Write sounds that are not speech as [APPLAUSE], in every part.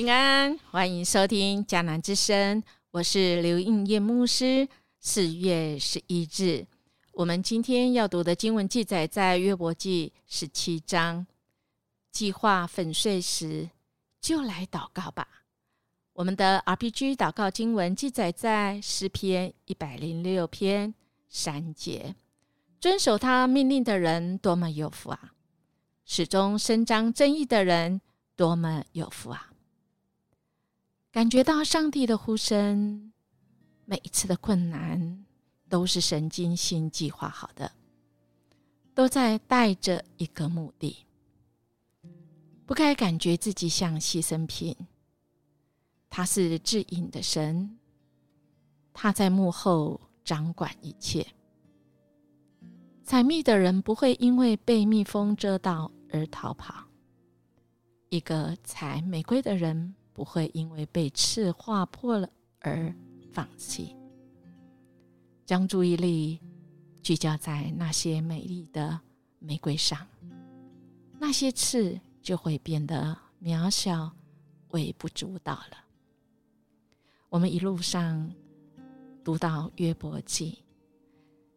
平安，欢迎收听迦南之声，我是刘应叶牧师。四月十一日，我们今天要读的经文记载在约伯记十七章。计划粉碎时，就来祷告吧。我们的 RPG 祷告经文记载在诗篇一百零六篇三节。遵守他命令的人多么有福啊！始终伸张正义的人多么有福啊！感觉到上帝的呼声，每一次的困难都是神精心计划好的，都在带着一个目的。不该感觉自己像牺牲品。他是至隐的神，他在幕后掌管一切。采蜜的人不会因为被蜜蜂蛰到而逃跑，一个采玫瑰的人。不会因为被刺划破了而放弃，将注意力聚焦在那些美丽的玫瑰上，那些刺就会变得渺小、微不足道了。我们一路上读到约伯记，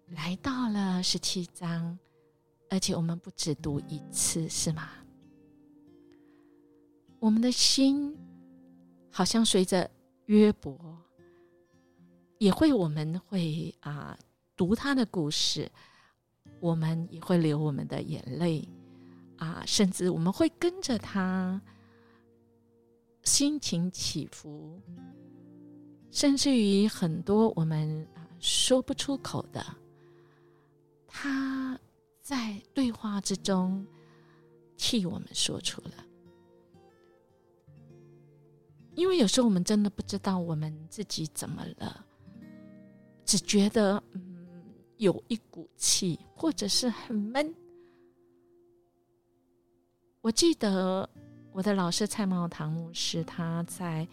来到了十七章，而且我们不只读一次，是吗？我们的心。好像随着约伯，也会我们会啊读他的故事，我们也会流我们的眼泪啊，甚至我们会跟着他心情起伏，甚至于很多我们啊说不出口的，他在对话之中替我们说出了。因为有时候我们真的不知道我们自己怎么了，只觉得嗯有一股气，或者是很闷。我记得我的老师蔡茂堂牧师，他在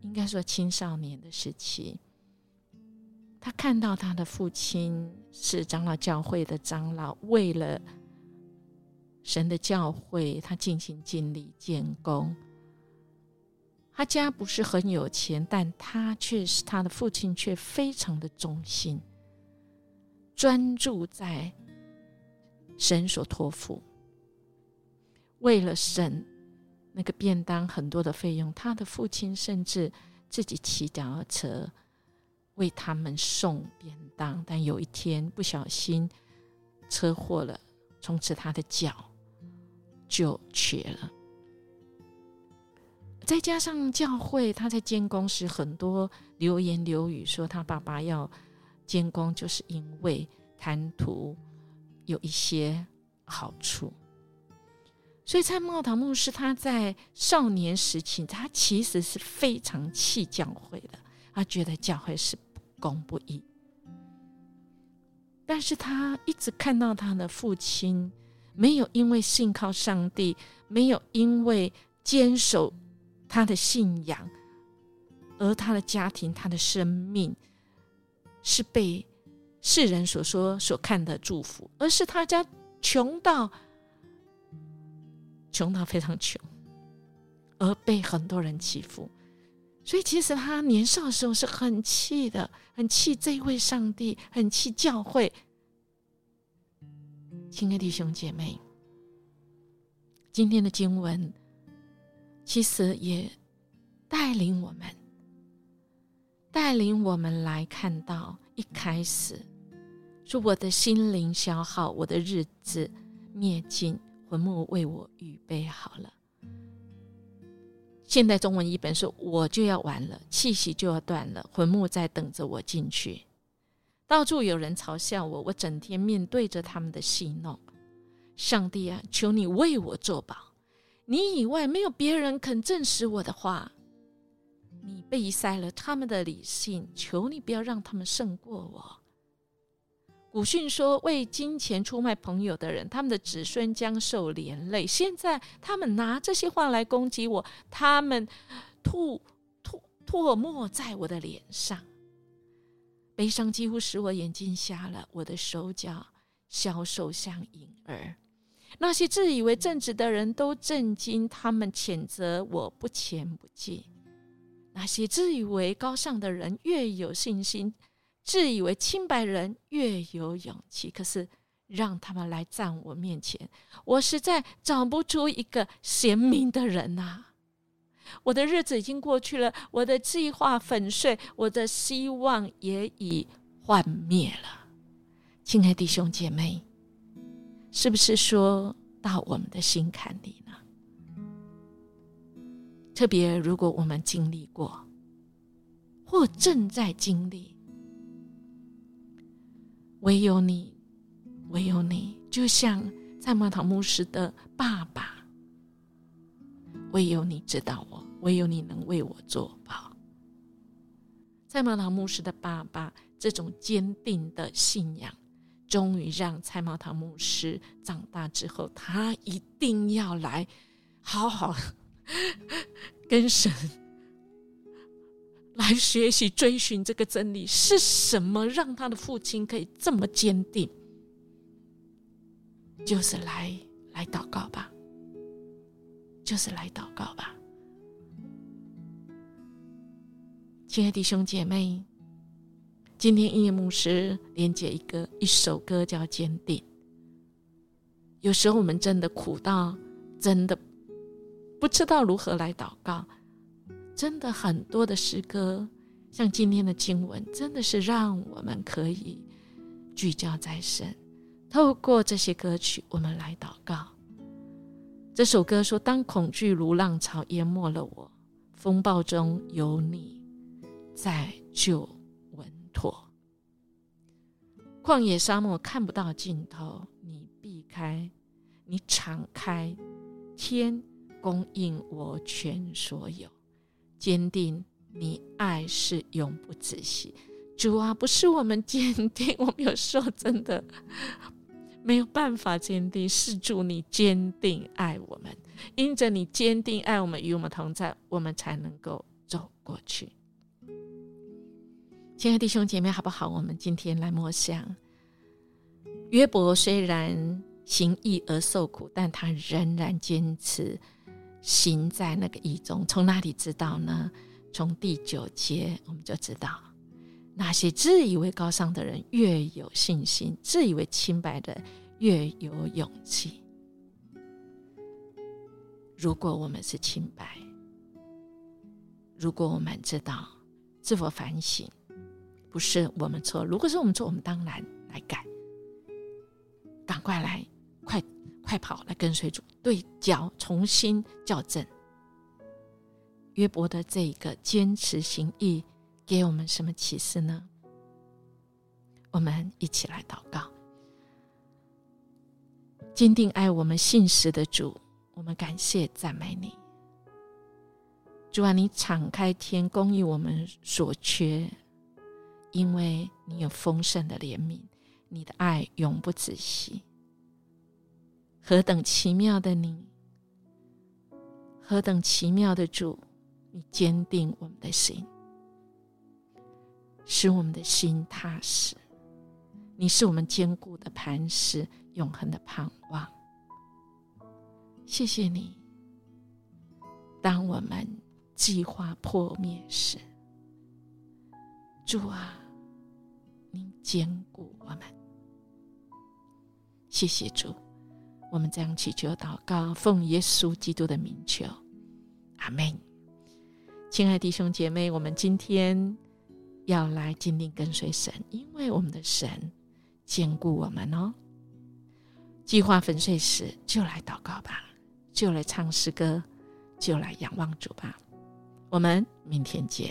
应该说青少年的时期，他看到他的父亲是长老教会的长老，为了神的教会，他尽心尽力建功。他家不是很有钱，但他却是他的父亲，却非常的忠心，专注在神所托付。为了省那个便当很多的费用，他的父亲甚至自己骑脚踏车为他们送便当。但有一天不小心车祸了，从此他的脚就瘸了。再加上教会，他在监工时很多流言流语，说他爸爸要监工，就是因为贪图有一些好处。所以蔡茂堂牧师他在少年时期，他其实是非常气教会的，他觉得教会是不公不义。但是他一直看到他的父亲没有因为信靠上帝，没有因为坚守。他的信仰，而他的家庭、他的生命，是被世人所说、所看的祝福，而是他家穷到穷到非常穷，而被很多人欺负。所以，其实他年少的时候是很气的，很气这一位上帝，很气教会。亲爱的弟兄姐妹，今天的经文。其实也带领我们，带领我们来看到一开始，说我的心灵消耗，我的日子灭尽，魂墓为我预备好了。现代中文译本说，我就要完了，气息就要断了，魂墓在等着我进去。到处有人嘲笑我，我整天面对着他们的戏弄。上帝啊，求你为我作保。你以外没有别人肯证实我的话。你背塞了他们的理性，求你不要让他们胜过我。古训说：“为金钱出卖朋友的人，他们的子孙将受连累。”现在他们拿这些话来攻击我，他们吐吐唾沫在我的脸上，悲伤几乎使我眼睛瞎了，我的手脚消瘦像婴儿。那些自以为正直的人都震惊，他们谴责我不前不进；那些自以为高尚的人越有信心，自以为清白人越有勇气。可是让他们来站我面前，我实在找不出一个贤明的人呐！我的日子已经过去了，我的计划粉碎，我的希望也已幻灭了。亲爱弟兄姐妹。是不是说到我们的心坎里呢？特别如果我们经历过，或正在经历，唯有你，唯有你，就像在马塔牧师的爸爸，唯有你知道我，唯有你能为我作保。在马塔牧师的爸爸，这种坚定的信仰。终于让蔡茂堂牧师长大之后，他一定要来好好 [LAUGHS] 跟神来学习追寻这个真理是什么，让他的父亲可以这么坚定，就是来来祷告吧，就是来祷告吧，亲爱的弟兄姐妹。今天音乐牧师连接一个一首歌叫《坚定》。有时候我们真的苦到真的不知道如何来祷告，真的很多的诗歌，像今天的经文，真的是让我们可以聚焦在神。透过这些歌曲，我们来祷告。这首歌说：“当恐惧如浪潮淹没了我，风暴中有你在救。”妥，旷野沙漠看不到尽头，你避开，你敞开，天供应我全所有，坚定你爱是永不止息。主啊，不是我们坚定，我们有时候真的没有办法坚定，是主你坚定爱我们，因着你坚定爱我们，与我们同在，我们才能够走过去。亲爱的弟兄姐妹，好不好？我们今天来默想约伯，虽然行义而受苦，但他仍然坚持行在那个义中。从哪里知道呢？从第九节我们就知道，那些自以为高尚的人越有信心，自以为清白的越有勇气。如果我们是清白，如果我们知道自我反省。不是我们错，如果是我们错，我们当然来改，赶快来，快快跑来跟随主对焦，重新校正。约伯的这一个坚持行义，给我们什么启示呢？我们一起来祷告，坚定爱我们信实的主，我们感谢赞美你，主啊，你敞开天，供应我们所缺。因为你有丰盛的怜悯，你的爱永不止息。何等奇妙的你，何等奇妙的主，你坚定我们的心，使我们的心踏实。你是我们坚固的磐石，永恒的盼望。谢谢你，当我们计划破灭时。主啊，您坚固我们，谢谢主。我们这样祈求祷告，奉耶稣基督的名求，阿门。亲爱弟兄姐妹，我们今天要来坚定跟随神，因为我们的神坚固我们哦。计划粉碎时，就来祷告吧，就来唱诗歌，就来仰望主吧。我们明天见。